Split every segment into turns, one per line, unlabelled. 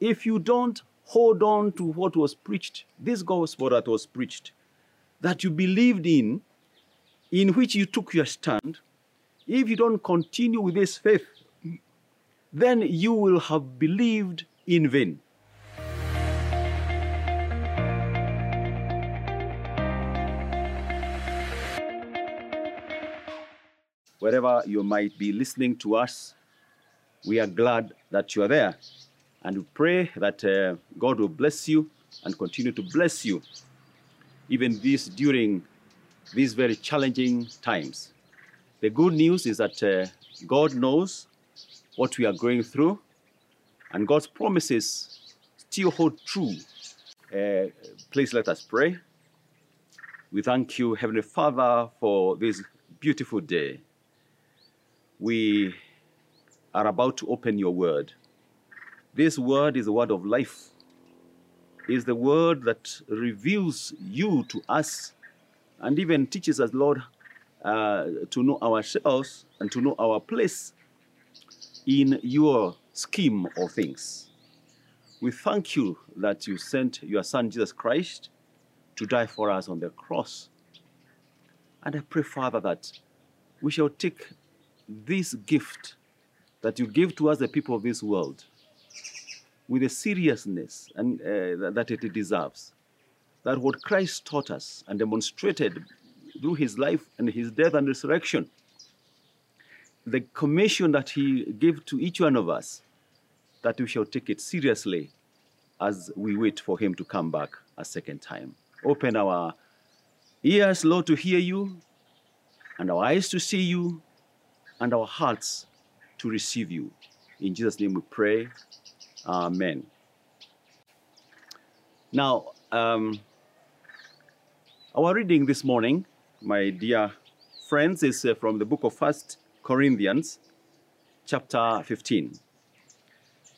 if you don't hold on to what was preached, this gospel that was preached, that you believed in, in which you took your stand, if you don't continue with this faith, then you will have believed in vain. Wherever you might be listening to us, we are glad that you are there. And we pray that uh, God will bless you and continue to bless you, even this during these very challenging times. The good news is that uh, God knows what we are going through, and God's promises still hold true. Uh, please let us pray. We thank you, Heavenly Father, for this beautiful day. We are about to open your word. This word is a word of life. Is the word that reveals you to us and even teaches us, Lord, uh, to know ourselves and to know our place in your scheme of things. We thank you that you sent your Son, Jesus Christ, to die for us on the cross. And I pray, Father, that we shall take this gift that you give to us, the people of this world, with the seriousness and, uh, that it deserves. That what Christ taught us and demonstrated through his life and his death and resurrection, the commission that he gave to each one of us, that we shall take it seriously as we wait for him to come back a second time. Open our ears, Lord, to hear you, and our eyes to see you, and our hearts to receive you. In Jesus' name we pray. Amen. Now, um, our reading this morning, my dear friends, is uh, from the book of First Corinthians, chapter 15.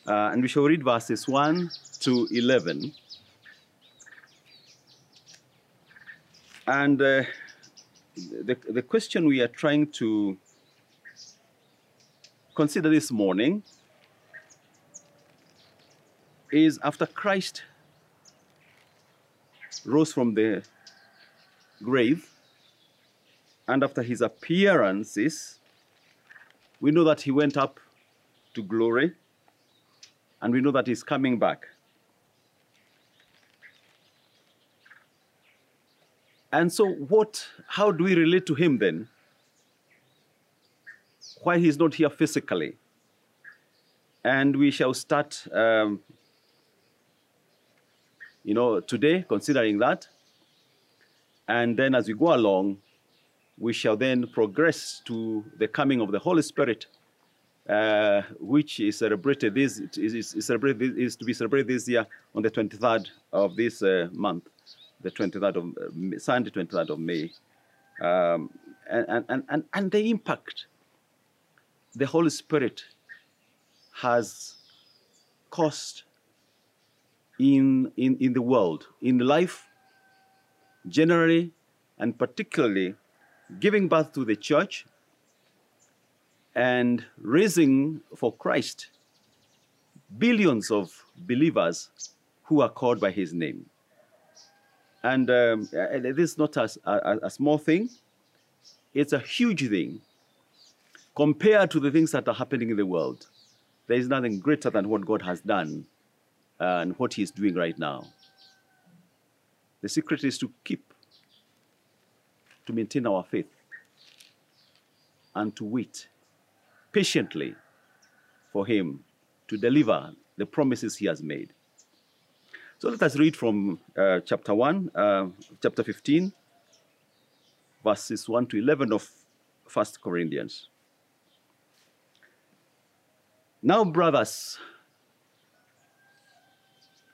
Uh, and we shall read verses 1 to 11. And uh, the, the question we are trying to consider this morning is after Christ rose from the grave and after his appearances, we know that he went up to glory and we know that he's coming back. And so, what, how do we relate to him then? Why he's not here physically? And we shall start, um, you know, today, considering that. And then as we go along, we shall then progress to the coming of the Holy Spirit, uh, which is celebrated this is, is, celebrated, is to be celebrated this year on the 23rd of this uh, month the 23rd of uh, Sunday, 23rd of May, um, and, and, and, and the impact the Holy Spirit has caused in, in, in the world, in life generally, and particularly giving birth to the church and raising for Christ billions of believers who are called by his name. And um, is not a, a, a small thing, it's a huge thing compared to the things that are happening in the world. There is nothing greater than what God has done and what He is doing right now. The secret is to keep, to maintain our faith, and to wait patiently for Him to deliver the promises He has made. So let us read from uh, chapter 1, uh, chapter 15, verses 1 to 11 of 1 Corinthians. Now, brothers,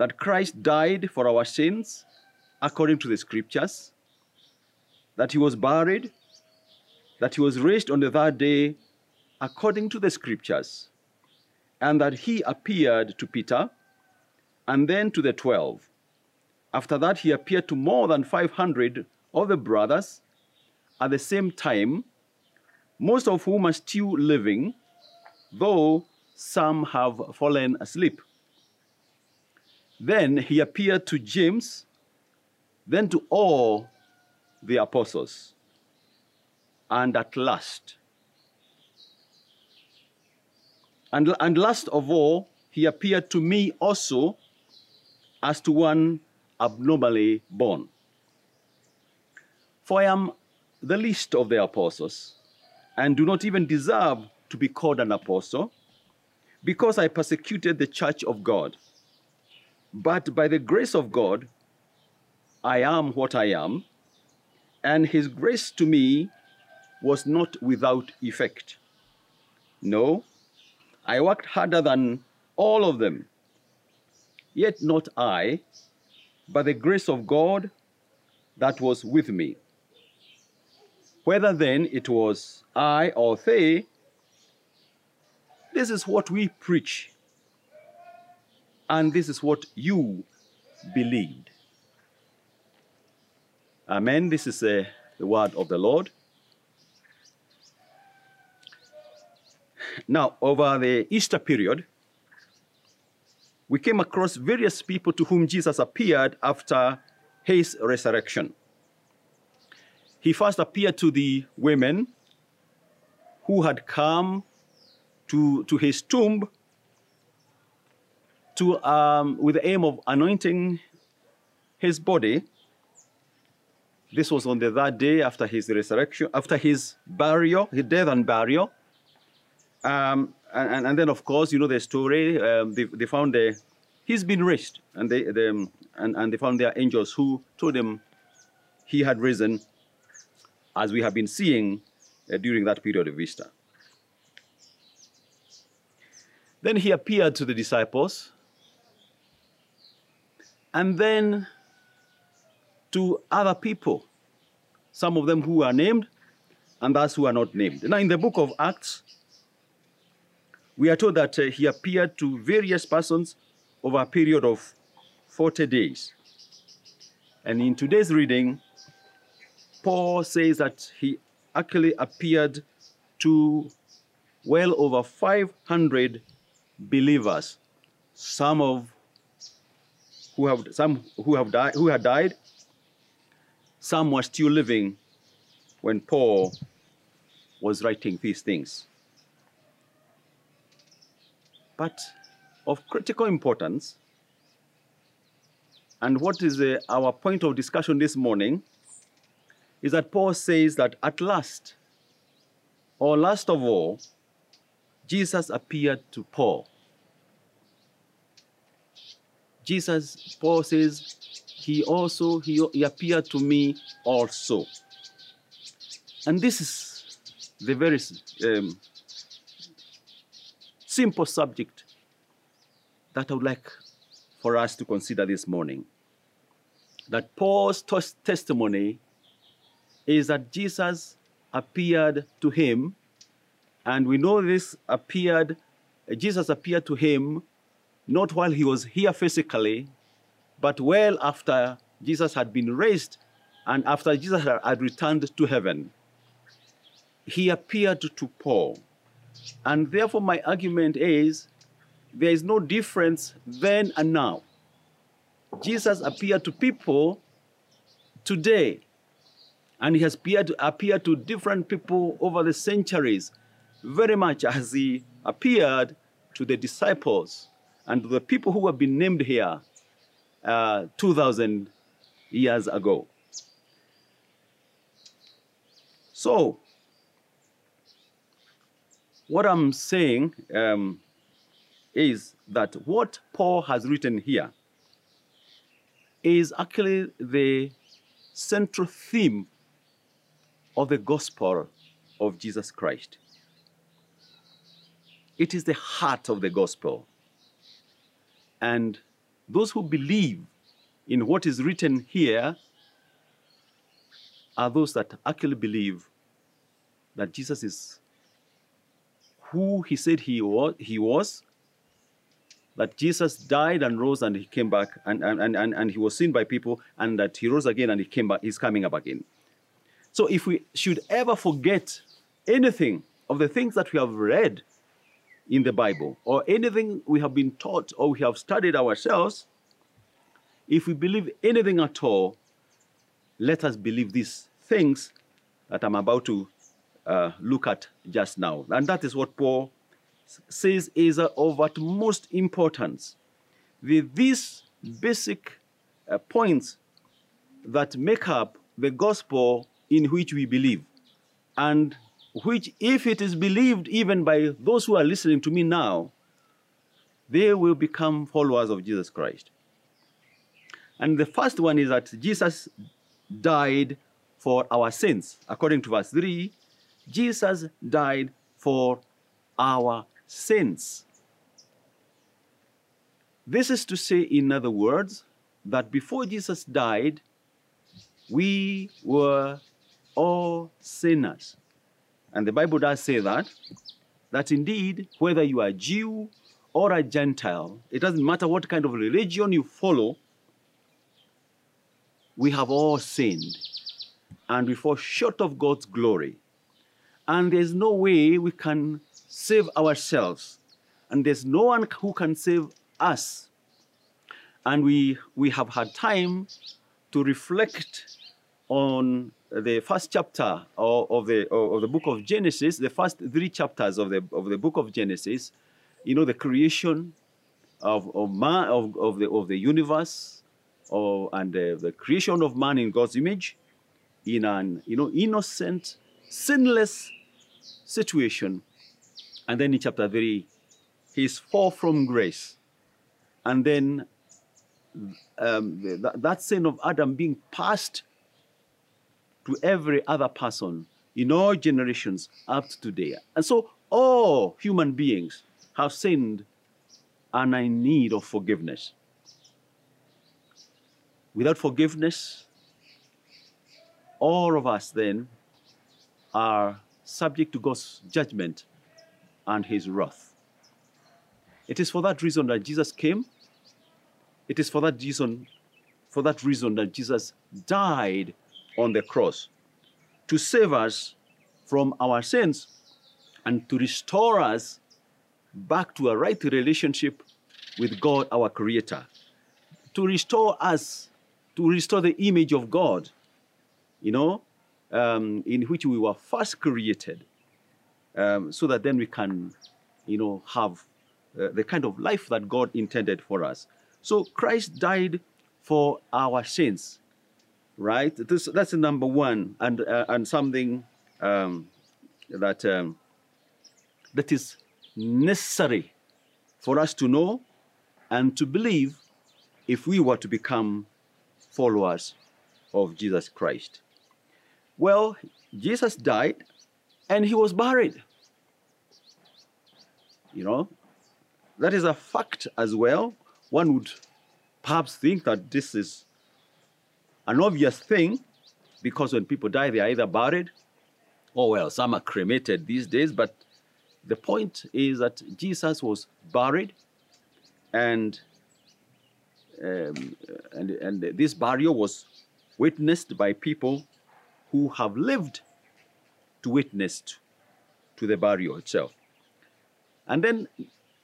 that Christ died for our sins according to the scriptures, that he was buried, that he was raised on the third day according to the scriptures, and that he appeared to Peter and then to the twelve. After that, he appeared to more than 500 of the brothers at the same time, most of whom are still living, though some have fallen asleep. Then he appeared to James, then to all the apostles. And at last, and, and last of all, he appeared to me also as to one abnormally born. For I am the least of the apostles, and do not even deserve to be called an apostle, because I persecuted the church of God. But by the grace of God, I am what I am, and his grace to me was not without effect. No, I worked harder than all of them. Yet not I, but the grace of God that was with me. Whether then it was I or they, this is what we preach, and this is what you believed. Amen. This is uh, the word of the Lord. Now, over the Easter period, we came across various people to whom Jesus appeared after his resurrection. He first appeared to the women who had come to, to his tomb to, um, with the aim of anointing his body. This was on the third day after his resurrection, after his burial, his death and burial. Um, and, and, then, of course, you know the story. Um, they, they found the, he's been raised, and they, they and, and they found their angels who told him he had risen, as we have been seeing uh, during that period of Easter. Then he appeared to the disciples, and then to other people, some of them who are named, and those who are not named. Now, in the book of Acts, we are told that uh, he appeared to various persons over a period of 40 days. And in today's reading, Paul says that he actually appeared to well over 500 believers, some of who have some who have died who had died, some were still living when Paul was writing these things. But of critical importance, and what is uh, our point of discussion this morning, is that Paul says that at last, or last of all, Jesus appeared to Paul. Jesus, Paul says, he also, he, he appeared to me also. And this is the very um, simple subject that I would like for us to consider this morning. That Paul's testimony is that Jesus appeared to him, and we know this appeared, Jesus appeared to him not while he was here physically, but well after Jesus had been raised and after Jesus had returned to heaven. He appeared to Paul. And therefore, my argument is there is no difference then and now. Jesus appeared to people today, and he has appeared appeared to different people over the centuries, very much as he appeared to the disciples and the people who have been named here uh, 2,000 years ago. So, what I'm saying um, is that what Paul has written here is actually the central theme of the gospel of Jesus Christ. It is the heart of the gospel. And those who believe in what is written here are those that actually believe that Jesus is who he said he was, he was that Jesus died and rose and he came back and, and, and, and he was seen by people and that he rose again and he came back, he's coming up again. So if we should ever forget anything of the things that we have read in the Bible or anything we have been taught or we have studied ourselves, if we believe anything at all, let us believe these things that I'm about to uh, look at just now. And that is what Paul says is of utmost importance. The, these basic uh, points that make up the gospel in which we believe, and which, if it is believed even by those who are listening to me now, they will become followers of Jesus Christ. And the first one is that Jesus died for our sins. According to verse 3, Jesus died for our sins. This is to say, in other words, that before Jesus died, we were all sinners. And the Bible does say that, that indeed, whether you are a Jew or a Gentile, it doesn't matter what kind of religion you follow, we have all sinned and we fall short of God's glory. And there's no way we can save ourselves. And there's no one who can save us. And we, we have had time to reflect on the first chapter of, the, of the book of Genesis, the first three chapters of the, of the book of Genesis, you know, the creation of, of, man, of, of, the, of the universe of, and the, the creation of man in God's image in an you know, innocent, sinless situation. And then in chapter 3, he's far from grace. And then um, that sin of Adam being passed to every other person in all generations up to today. And so all human beings have sinned and are in need of forgiveness. Without forgiveness, all of us then are subject to God's judgment and his wrath. It is for that reason that Jesus came. It is for that reason, for that reason that Jesus died on the cross to save us from our sins and to restore us back to a right relationship with God, our Creator, to restore us, to restore the image of God, you know, um, in which we were first created, um, so that then we can, you know, have uh, the kind of life that God intended for us. So Christ died for our sins right? This, that's the number one, and uh, and something um, that um, that is necessary for us to know and to believe if we were to become followers of Jesus Christ. Well, Jesus died and he was buried. You know, that is a fact as well. One would perhaps think that this is an obvious thing because when people die, they are either buried or, well, some are cremated these days. But the point is that Jesus was buried and, um, and, and this burial was witnessed by people who have lived to witness to the burial itself. And then,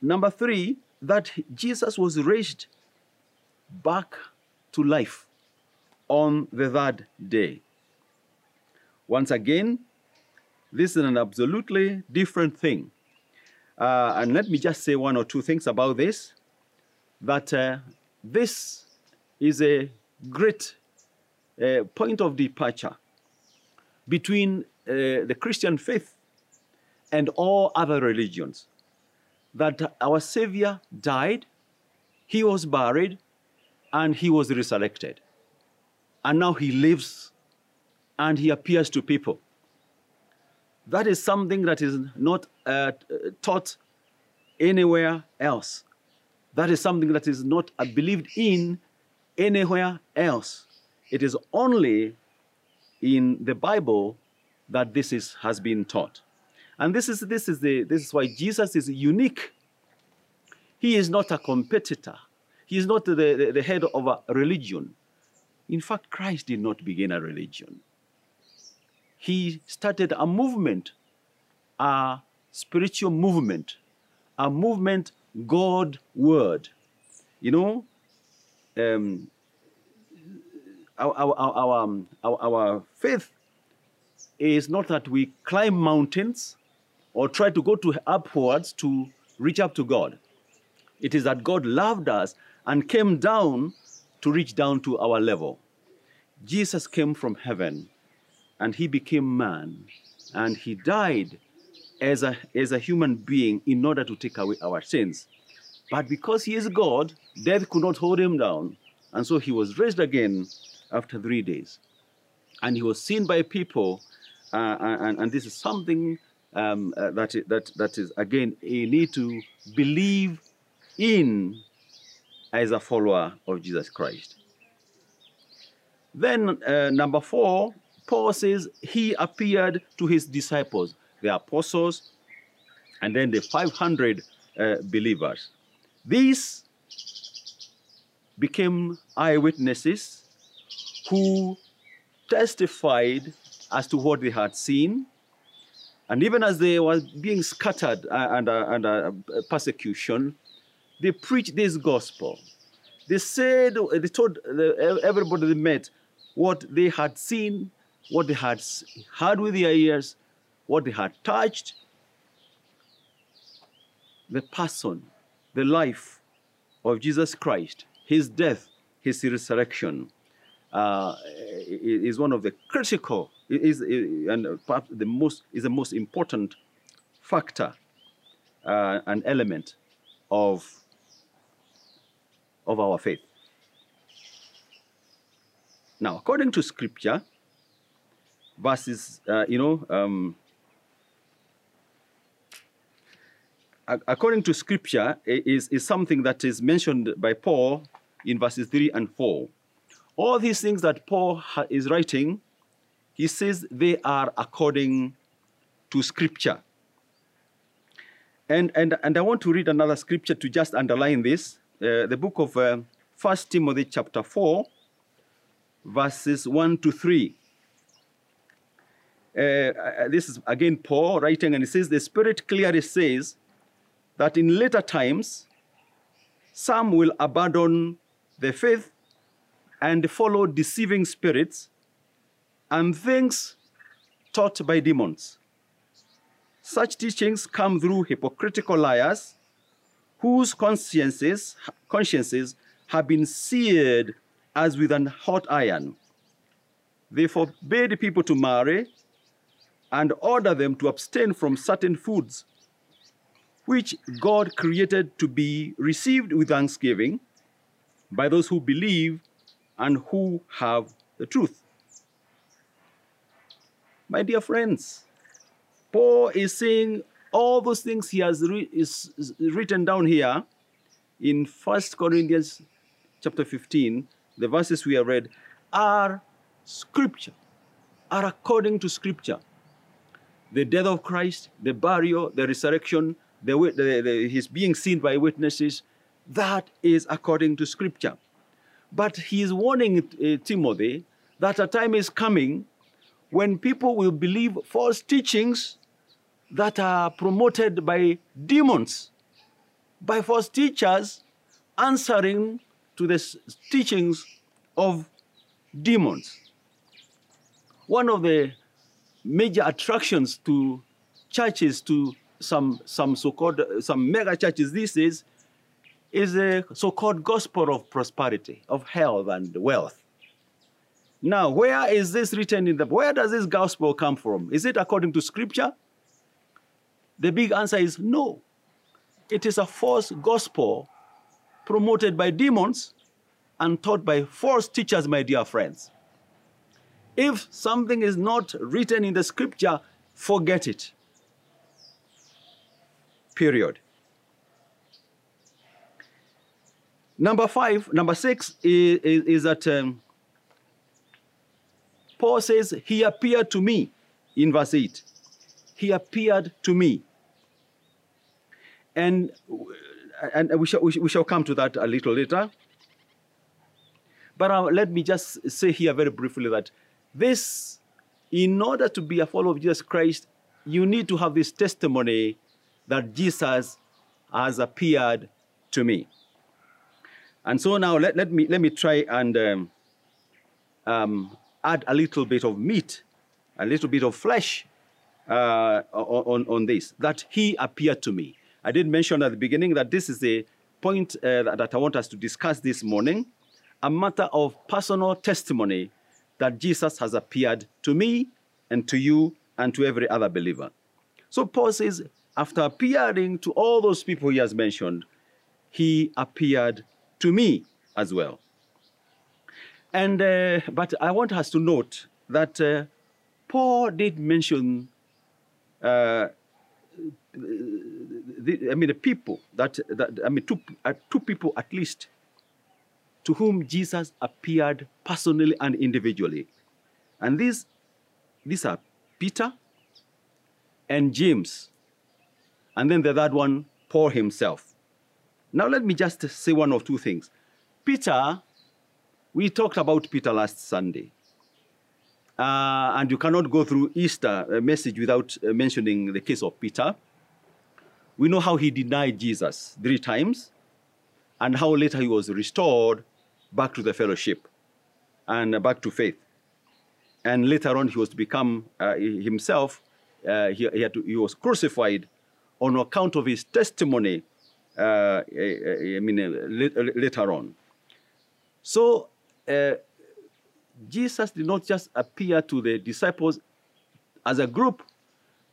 number three, that Jesus was raised back to life on the third day. Once again, this is an absolutely different thing. Uh, and let me just say one or two things about this that uh, this is a great uh, point of departure between uh, the Christian faith and all other religions. That our Savior died, He was buried, and He was resurrected and now he lives and he appears to people. That is something that is not uh, taught anywhere else. That is something that is not believed in anywhere else. It is only in the Bible that this is, has been taught. And this is, this, is the, this is why Jesus is unique. He is not a competitor. He is not the, the, the head of a religion. In fact, Christ did not begin a religion. He started a movement, a spiritual movement, a movement God word. You know, um, our, our, our, um, our, our faith is not that we climb mountains or try to go to upwards to reach up to God. It is that God loved us and came down to reach down to our level. Jesus came from heaven and he became man and he died as a, as a human being in order to take away our sins. But because he is God, death could not hold him down. And so he was raised again after three days. And he was seen by people. Uh, and, and, this is something um, uh, that, that, that is, again, you need to believe in as a follower of Jesus Christ. Then, uh, number four, Paul says he appeared to his disciples, the apostles, and then the 500 uh, believers. These became eyewitnesses who testified as to what they had seen. And even as they were being scattered under, under persecution, they preached this gospel. They said, they told everybody they met what they had seen, what they had heard with their ears, what they had touched, the person the life of Jesus Christ, his death, his resurrection, uh, is one of the critical, is, and perhaps the most, is the most important factor uh, and element of, of our faith. Now, according to scripture, verses, uh, you know, um, according to scripture, is, is something that is mentioned by Paul in verses 3 and 4. All these things that Paul is writing, he says they are according to scripture. And, and, and I want to read another scripture to just underline this. Uh, the book of uh, 1 Timothy, chapter 4, verses 1 to 3. Uh, uh, this is again Paul writing, and he says, The Spirit clearly says, that in later times, some will abandon the faith and follow deceiving spirits and things taught by demons. Such teachings come through hypocritical liars whose consciences, consciences have been seared as with an hot iron. They forbade people to marry and order them to abstain from certain foods which God created to be received with thanksgiving by those who believe and who have the truth. My dear friends, Paul is saying all those things he has is, written down here in First Corinthians chapter 15, the verses we have read, are scripture, are according to scripture. The death of Christ, the burial, the resurrection, the, the, the, he's being seen by witnesses, that is according to scripture. But he is warning uh, Timothy that a time is coming when people will believe false teachings that are promoted by demons, by false teachers answering to the teachings of demons. One of the major attractions to churches, to some, some so-called, some mega churches these days is a so-called gospel of prosperity, of health and wealth. Now, where is this written in the, where does this gospel come from? Is it according to scripture? The big answer is no. It is a false gospel promoted by demons and taught by false teachers, my dear friends. If something is not written in the scripture, forget it. Period. Number five, number six is, is, is that um, Paul says, He appeared to me in verse 8. He appeared to me. And, and we, shall, we shall- come to that a little later. But uh, let me just say here very briefly that this, in order to be a follower of Jesus Christ, you need to have this testimony that Jesus has appeared to me. And so now let, let me let me try and um, um, add a little bit of meat, a little bit of flesh uh, on, on this, that he appeared to me. I did mention at the beginning that this is a point uh, that, I want us to discuss this morning, a matter of personal testimony that Jesus has appeared to me and to you and to every other believer. So Paul says, after appearing to all those people he has mentioned, he appeared to me as well. And uh, but I want us to note that uh, Paul did mention, uh, the, I mean, the people that, that I mean, two, uh, two people at least, to whom Jesus appeared personally and individually, and these these are Peter and James, and then the third one, Paul himself. Now, let me just say one or two things. Peter, we talked about Peter last Sunday. Uh, and you cannot go through Easter uh, message without uh, mentioning the case of Peter. We know how he denied Jesus three times and how later he was restored back to the fellowship and uh, back to faith. And later on, he was to become uh, himself, uh, he, he, to, he was crucified on account of his testimony I mean, later on. So, Jesus did not just appear to the disciples as a group,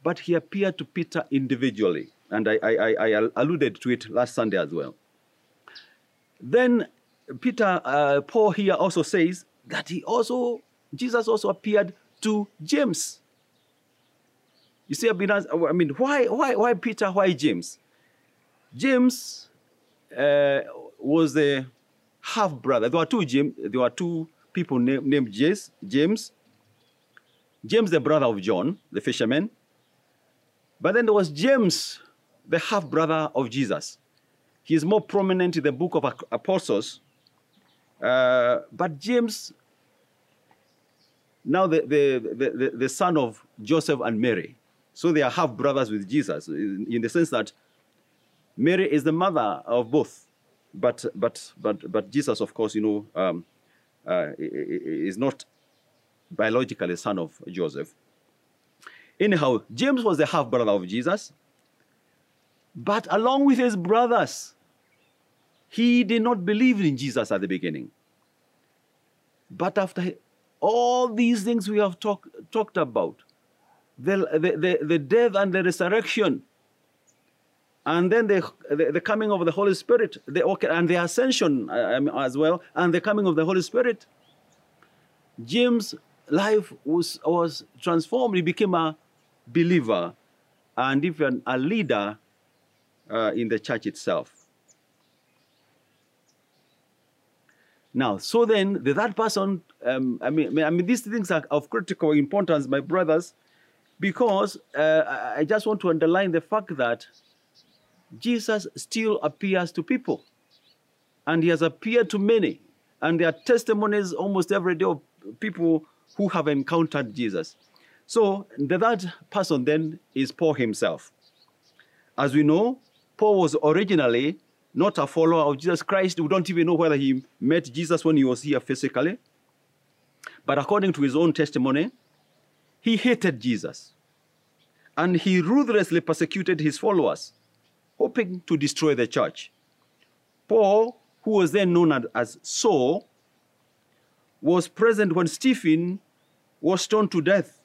but he appeared to Peter individually. And I, I, I alluded to it last Sunday as well. Then Peter, uh, Paul here also says that he also, Jesus also appeared to James. You see, I've been asked, I mean, why, why, why Peter, why James? James uh, was the half brother. There were two James, there were two people named, named James, James. James, the brother of John, the fisherman. But then there was James, the half brother of Jesus. He is more prominent in the book of Apostles. Uh, but James, now the, the, the, the, son of Joseph and Mary. So they are half brothers with Jesus in, in the sense that Mary is the mother of both, but but but but Jesus, of course, you know, um, uh, is not biologically son of Joseph. Anyhow, James was the half brother of Jesus, but along with his brothers, he did not believe in Jesus at the beginning. But after all these things we have talk, talked about, the, the, the, the death and the resurrection, and then the, the, the coming of the Holy Spirit, the, and the ascension uh, um, as well, and the coming of the Holy Spirit, James' life was, was transformed. He became a believer and even a leader uh, in the church itself. Now, so then the person, um, I mean, I mean, these things are of critical importance, my brothers, because uh, I just want to underline the fact that Jesus still appears to people, and he has appeared to many, and there are testimonies almost every day of people who have encountered Jesus. So the third person then is Paul himself. As we know, Paul was originally not a follower of Jesus Christ. We don't even know whether he met Jesus when he was here physically. But according to his own testimony, he hated Jesus. And he ruthlessly persecuted his followers, hoping to destroy the church. Paul, who was then known as- Saul, was present when Stephen was stoned to death.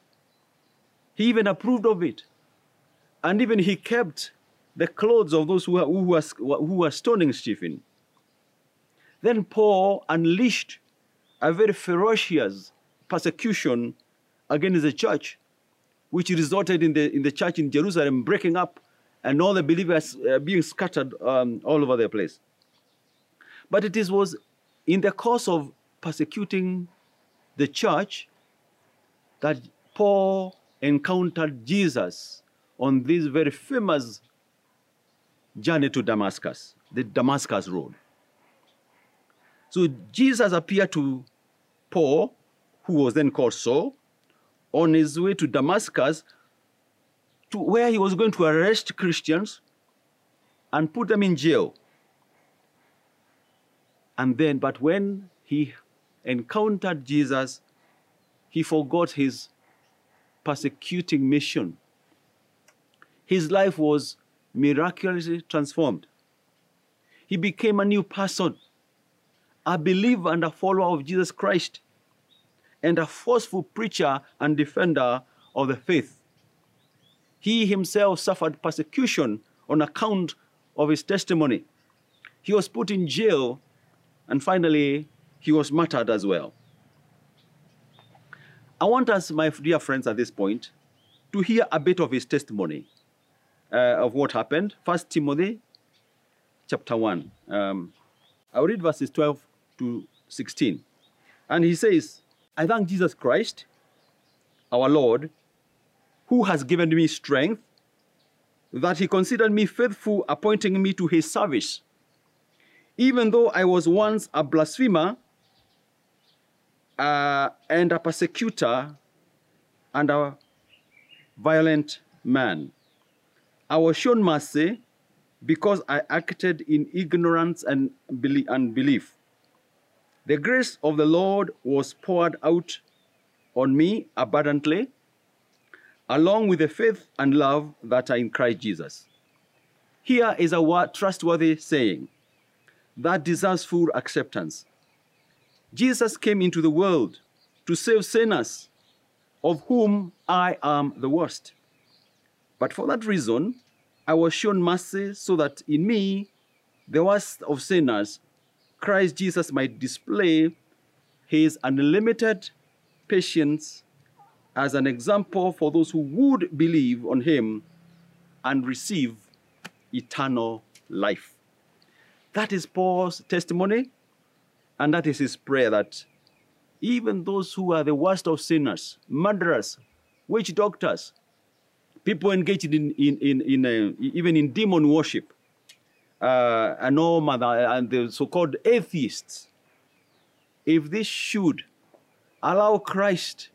He even approved of it. And even he kept the clothes of those who were, who were, who were stoning Stephen. Then Paul unleashed a very ferocious persecution against the church, which resulted in the, in the church in Jerusalem breaking up and all the believers uh, being scattered um, all over the place. But it is, was in the course of persecuting the church that Paul encountered Jesus on this very famous journey to Damascus, the Damascus Road. So Jesus appeared to Paul, who was then called Saul, on his way to Damascus, to where he was going to arrest Christians and put them in jail. And then, but when he encountered Jesus, he forgot his persecuting mission. His life was miraculously transformed. He became a new person, a believer and a follower of Jesus Christ, and a forceful preacher and defender of the faith. He himself suffered persecution on account of his testimony. He was put in jail, and finally, he was martyred as well. I want us, my dear friends, at this point, to hear a bit of his testimony uh, of what happened. First Timothy chapter 1. Um, I'll read verses 12 to 16. And he says, I thank Jesus Christ, our Lord, who has given me strength, that he considered me faithful, appointing me to his service. Even though I was once a blasphemer uh, and a persecutor and a violent man. I was shown mercy because I acted in ignorance and unbelief. The grace of the Lord was poured out on me abundantly, along with the faith and love that are in Christ Jesus. Here is a trustworthy saying that deserves full acceptance. Jesus came into the world to save sinners, of whom I am the worst. But for that reason, I was shown mercy so that in me, the worst of sinners, Christ Jesus might display his unlimited patience as an example for those who would believe on him and receive eternal life. That is Paul's testimony and that is his prayer that even those who are the worst of sinners, murderers, witch doctors, people engaged in, in, in, in uh, even in demon worship, uh, and all and the so-called atheists, if this should allow Christ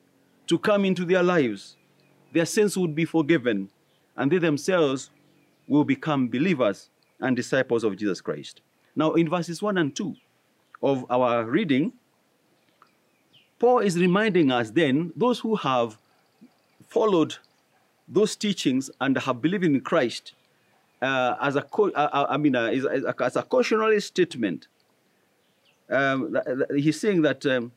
to come into their lives, their sins would be forgiven, and they themselves will become believers and disciples of Jesus Christ. Now, in verses 1 and 2, of our reading, Paul is reminding us then, those who have followed those teachings and have believed in Christ, uh, as a uh, uh, I mean, uh, as a cautionary statement. Um, he's saying that um,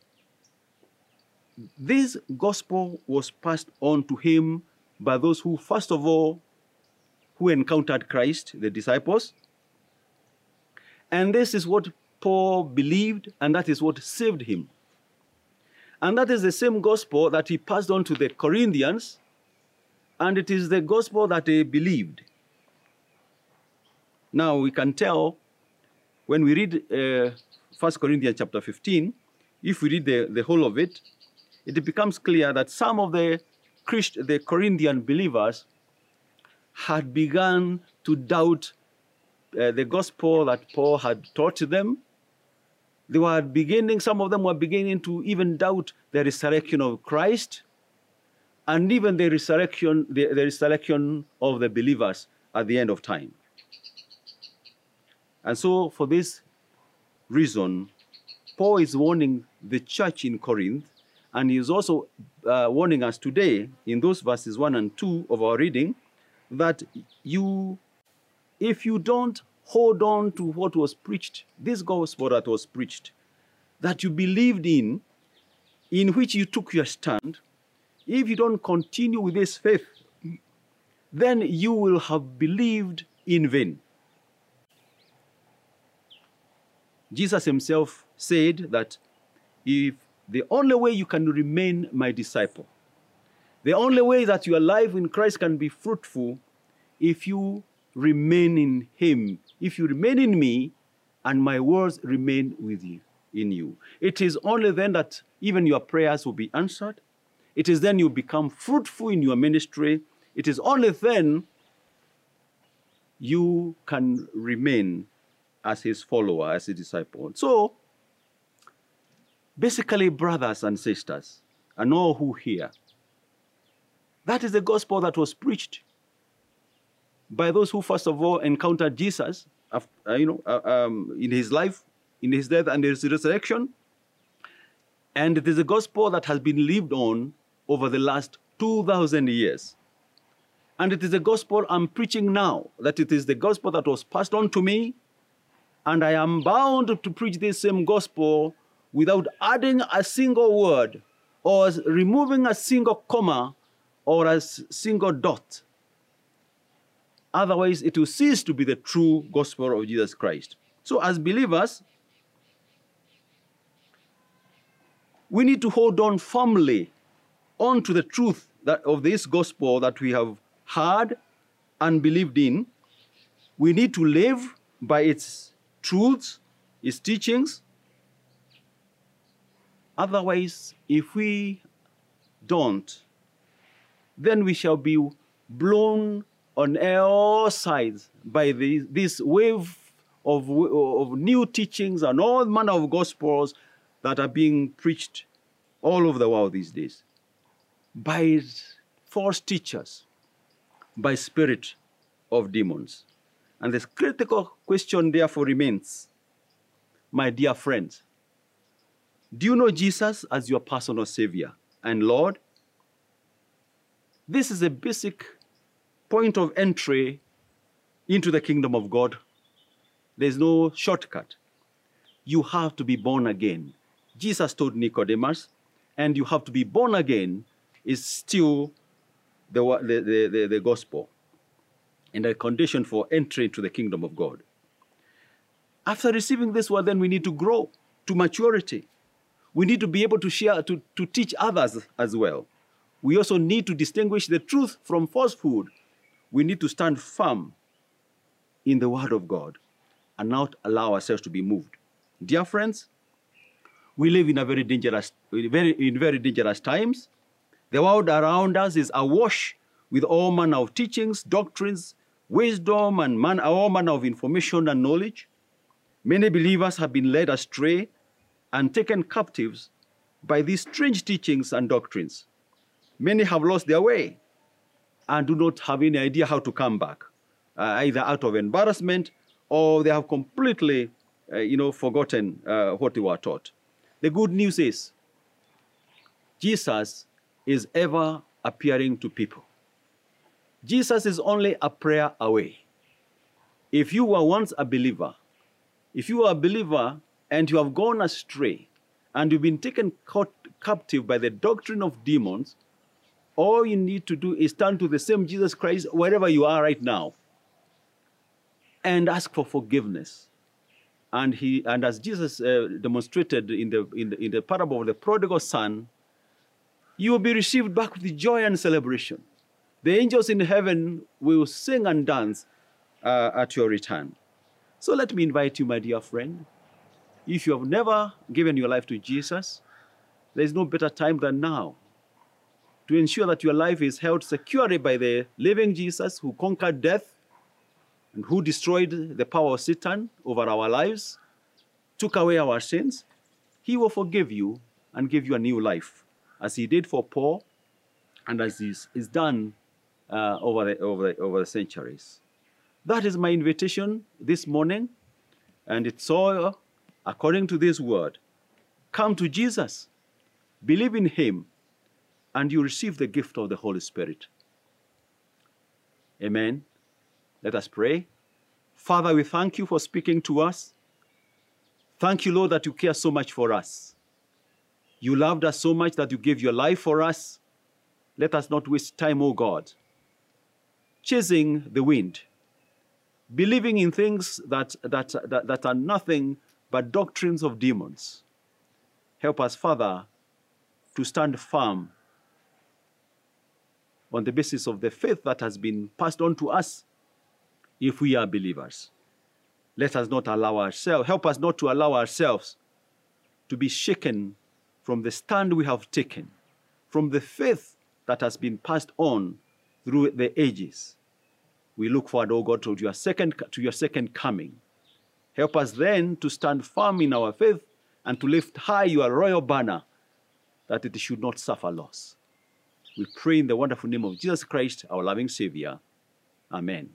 this gospel was passed on to him by those who, first of all, who encountered Christ, the disciples. And this is what Paul believed, and that is what saved him. And that is the same gospel that he passed on to the Corinthians, and it is the gospel that they believed. Now we can tell when we read uh, 1 Corinthians chapter 15, if we read the, the whole of it, it becomes clear that some of the, Christ, the Corinthian believers had begun to doubt uh, the gospel that Paul had taught them, they were beginning, some of them were beginning to even doubt the resurrection of Christ and even the resurrection, the, the resurrection of the believers at the end of time. And so, for this reason, Paul is warning the church in Corinth, and he is also uh, warning us today in those verses 1 and 2 of our reading that you, if you don't hold on to what was preached, this gospel that was preached, that you believed in, in which you took your stand, if you don't continue with this faith, then you will have believed in vain. Jesus himself said that if the only way you can remain my disciple, the only way that your life in Christ can be fruitful, if you remain in him if you remain in me and my words remain with you in you. It is only then that even your prayers will be answered. It is then you become fruitful in your ministry. It is only then you can remain as his follower, as a disciple. So, basically, brothers and sisters, and all who hear, that is the gospel that was preached by those who first of all encountered Jesus, uh, you know, uh, um, in his life, in his death and his resurrection. And it is a gospel that has been lived on over the last 2,000 years. And it is the gospel I'm preaching now, that it is the gospel that was passed on to me. And I am bound to preach this same gospel without adding a single word or removing a single comma or a single dot. Otherwise, it will cease to be the true gospel of Jesus Christ. So, as believers, we need to hold on firmly on to the truth that, of this gospel that we have heard and believed in. We need to live by its truths, its teachings. Otherwise, if we don't, then we shall be blown on all sides by the, this wave of, of new teachings and all manner of gospels that are being preached all over the world these days by false teachers, by spirit of demons. And this critical question therefore remains, my dear friends, do you know Jesus as your personal Savior and Lord? This is a basic point of entry into the kingdom of God. There's no shortcut. You have to be born again. Jesus told Nicodemus, and you have to be born again is still the, the, the, the, gospel and a condition for entry into the kingdom of God. After receiving this word, then we need to grow to maturity. We need to be able to share, to, to teach others as well. We also need to distinguish the truth from falsehood we need to stand firm in the Word of God and not allow ourselves to be moved. Dear friends, we live in a very dangerous, very, in very dangerous times. The world around us is awash with all manner of teachings, doctrines, wisdom, and man, all manner of information and knowledge. Many believers have been led astray and taken captives by these strange teachings and doctrines. Many have lost their way and do not have any idea how to come back, uh, either out of embarrassment or they have completely, uh, you know, forgotten uh, what they were taught. The good news is Jesus is ever appearing to people. Jesus is only a prayer away. If you were once a believer, if you are a believer and you have gone astray and you've been taken captive by the doctrine of demons, all you need to do is turn to the same Jesus Christ wherever you are right now and ask for forgiveness. And, he, and as Jesus uh, demonstrated in the, in, the, in the parable of the prodigal son, you will be received back with joy and celebration. The angels in heaven will sing and dance uh, at your return. So let me invite you, my dear friend. If you have never given your life to Jesus, there is no better time than now to ensure that your life is held securely by the living Jesus who conquered death and who destroyed the power of Satan over our lives, took away our sins, he will forgive you and give you a new life, as he did for Paul and as is, is done uh, over, the, over, the, over the centuries. That is my invitation this morning, and it's all according to this word. Come to Jesus, believe in him, and you receive the gift of the Holy Spirit. Amen. Let us pray. Father, we thank you for speaking to us. Thank you, Lord, that you care so much for us. You loved us so much that you gave your life for us. Let us not waste time, O God, chasing the wind, believing in things that, that, that, that are nothing but doctrines of demons. Help us, Father, to stand firm on the basis of the faith that has been passed on to us if we are believers. Let us not allow ourselves, help us not to allow ourselves to be shaken from the stand we have taken, from the faith that has been passed on through the ages. We look forward, O God, to your second, to your second coming. Help us then to stand firm in our faith and to lift high your royal banner that it should not suffer loss. We pray in the wonderful name of Jesus Christ, our loving Savior. Amen.